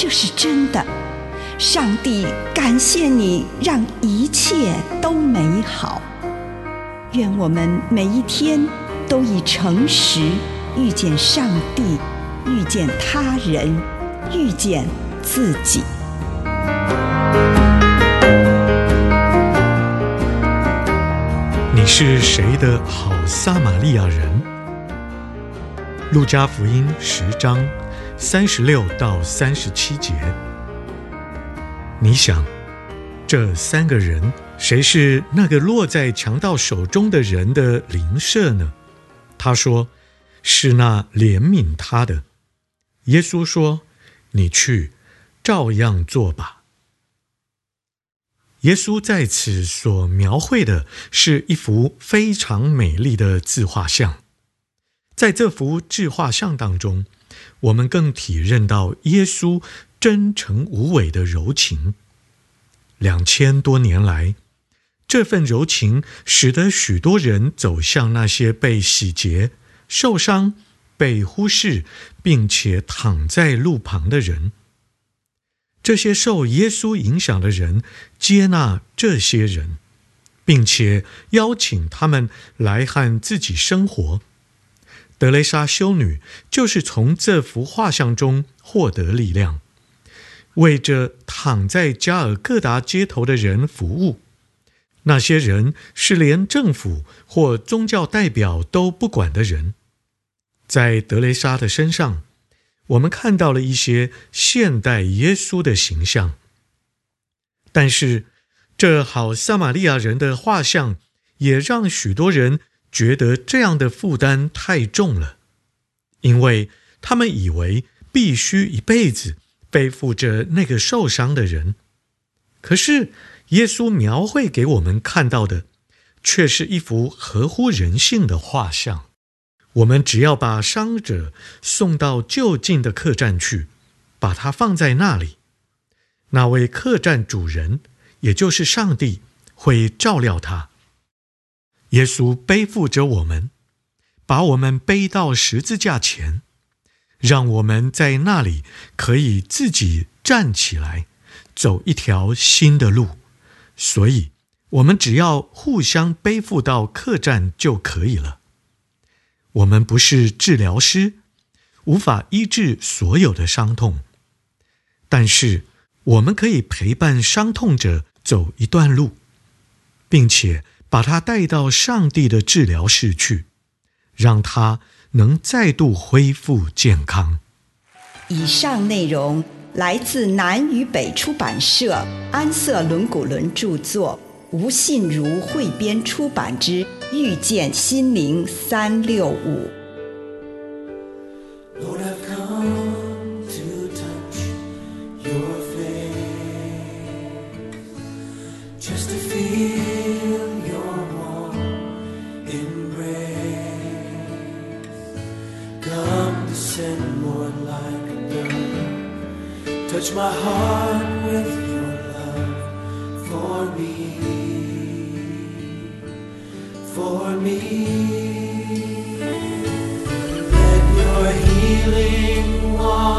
这是真的。上帝感谢你，让一切都美好。愿我们每一天都以诚实遇见上帝，遇见他人，遇见自己。你是谁的好撒玛利亚人？路加福音十章三十六到三十七节。你想，这三个人谁是那个落在强盗手中的人的邻舍呢？他说：“是那怜悯他的。”耶稣说：“你去，照样做吧。”耶稣在此所描绘的是一幅非常美丽的自画像，在这幅自画像当中，我们更体认到耶稣真诚无伪的柔情。两千多年来，这份柔情使得许多人走向那些被洗劫、受伤、被忽视，并且躺在路旁的人。这些受耶稣影响的人接纳这些人，并且邀请他们来和自己生活。德雷莎修女就是从这幅画像中获得力量，为着躺在加尔各答街头的人服务。那些人是连政府或宗教代表都不管的人，在德雷莎的身上。我们看到了一些现代耶稣的形象，但是这好撒玛利亚人的画像也让许多人觉得这样的负担太重了，因为他们以为必须一辈子背负着那个受伤的人。可是耶稣描绘给我们看到的，却是一幅合乎人性的画像。我们只要把伤者送到就近的客栈去，把他放在那里，那位客栈主人，也就是上帝，会照料他。耶稣背负着我们，把我们背到十字架前，让我们在那里可以自己站起来，走一条新的路。所以，我们只要互相背负到客栈就可以了。我们不是治疗师，无法医治所有的伤痛，但是我们可以陪伴伤痛者走一段路，并且把他带到上帝的治疗室去，让他能再度恢复健康。以上内容来自南与北出版社安瑟伦古伦著作，吴信如汇编出版之。遇见心灵三六五。Touch my heart with your love for me, for me. Let your healing water.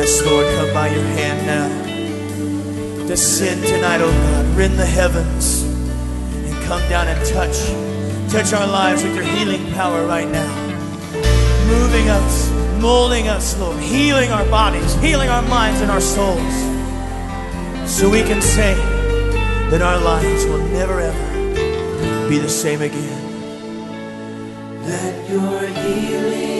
Yes, Lord, come by your hand now. Descend tonight, oh God, rend the heavens and come down and touch. Touch our lives with your healing power right now moving us, molding us, Lord, healing our bodies, healing our minds and our souls, so we can say that our lives will never ever be the same again. Let your healing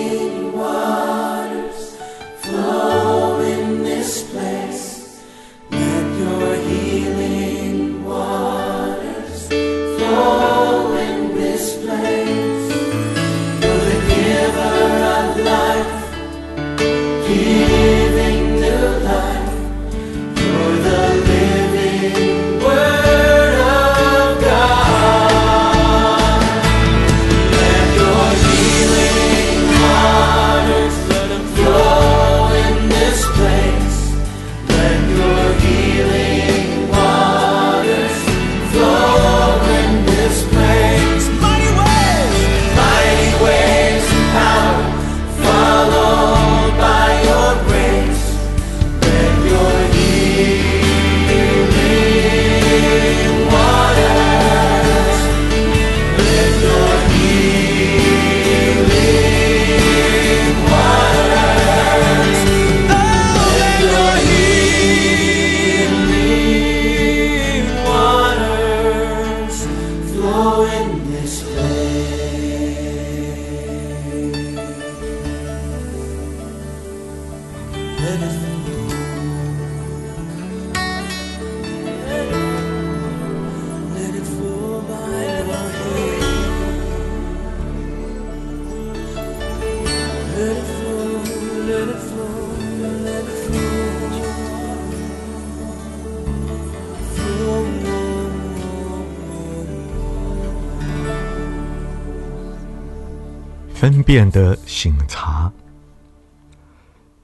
分辨的醒察，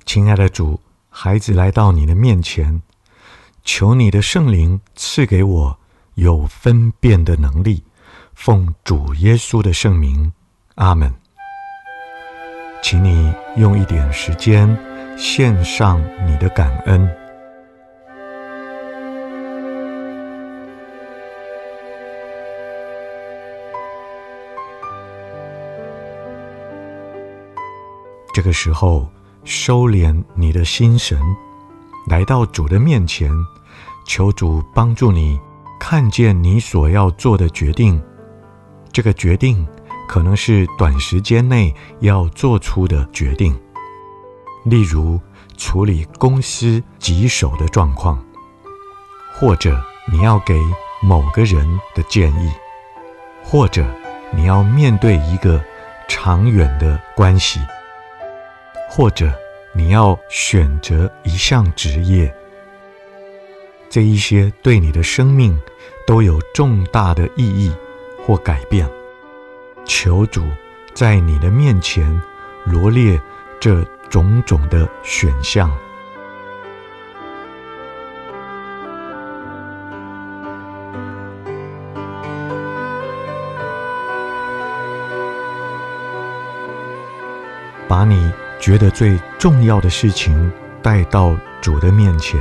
亲爱的主，孩子来到你的面前，求你的圣灵赐给我有分辨的能力，奉主耶稣的圣名，阿门。请你用一点时间献上你的感恩。个时候，收敛你的心神，来到主的面前，求主帮助你看见你所要做的决定。这个决定可能是短时间内要做出的决定，例如处理公司棘手的状况，或者你要给某个人的建议，或者你要面对一个长远的关系。或者你要选择一项职业，这一些对你的生命都有重大的意义或改变。求主在你的面前罗列这种种的选项。把你觉得最重要的事情带到主的面前，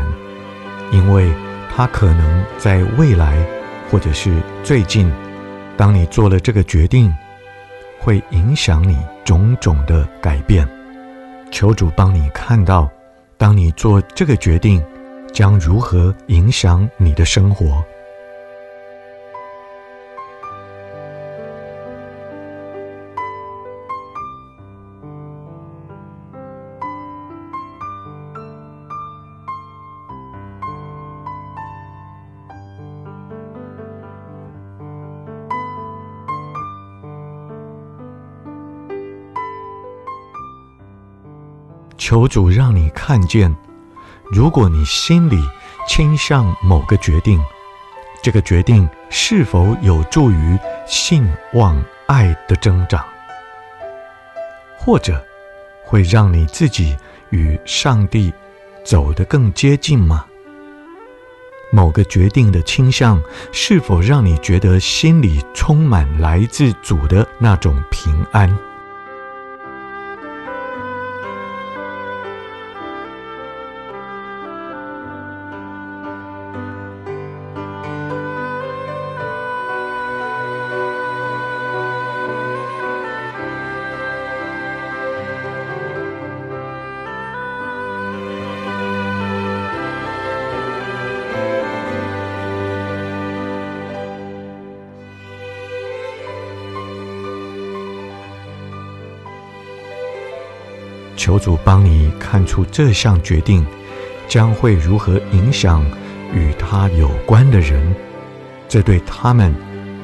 因为它可能在未来，或者是最近，当你做了这个决定，会影响你种种的改变。求主帮你看到，当你做这个决定，将如何影响你的生活。求主让你看见，如果你心里倾向某个决定，这个决定是否有助于信望爱的增长，或者会让你自己与上帝走得更接近吗？某个决定的倾向是否让你觉得心里充满来自主的那种平安？求主帮你看出这项决定将会如何影响与他有关的人，这对他们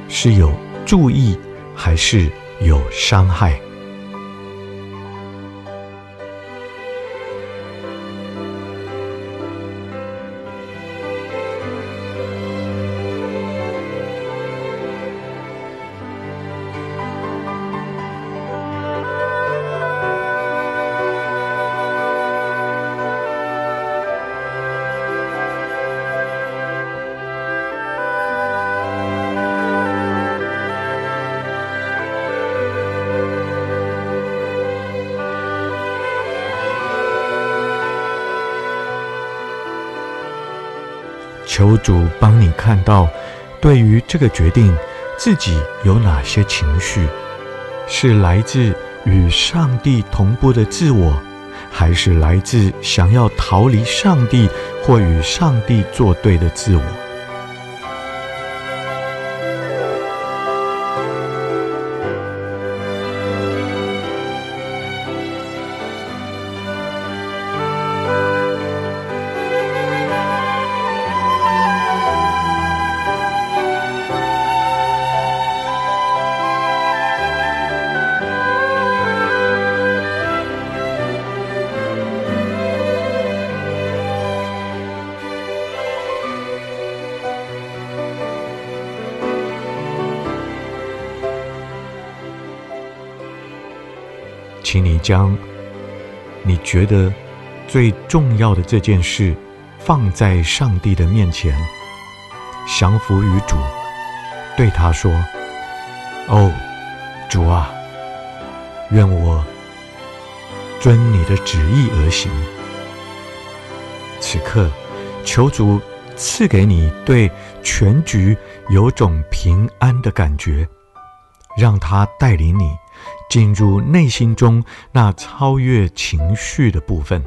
是有助益还是有伤害？求主帮你看到，对于这个决定，自己有哪些情绪，是来自与上帝同步的自我，还是来自想要逃离上帝或与上帝作对的自我？请你将你觉得最重要的这件事放在上帝的面前，降服于主，对他说：“哦，主啊，愿我遵你的旨意而行。”此刻，求主赐给你对全局有种平安的感觉，让他带领你。进入内心中那超越情绪的部分，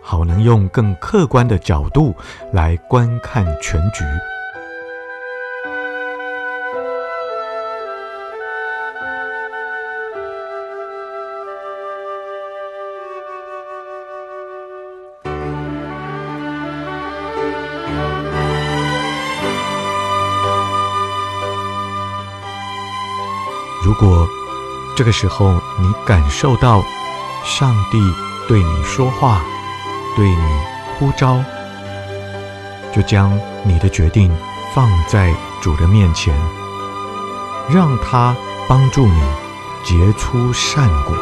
好能用更客观的角度来观看全局。如果这个时候，你感受到上帝对你说话，对你呼召，就将你的决定放在主的面前，让他帮助你结出善果。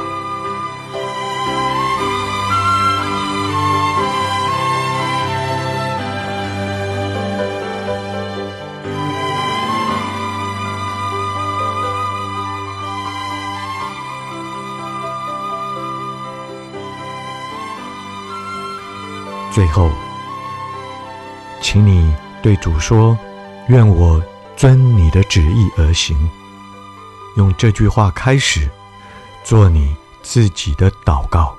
最后，请你对主说：“愿我遵你的旨意而行。”用这句话开始做你自己的祷告。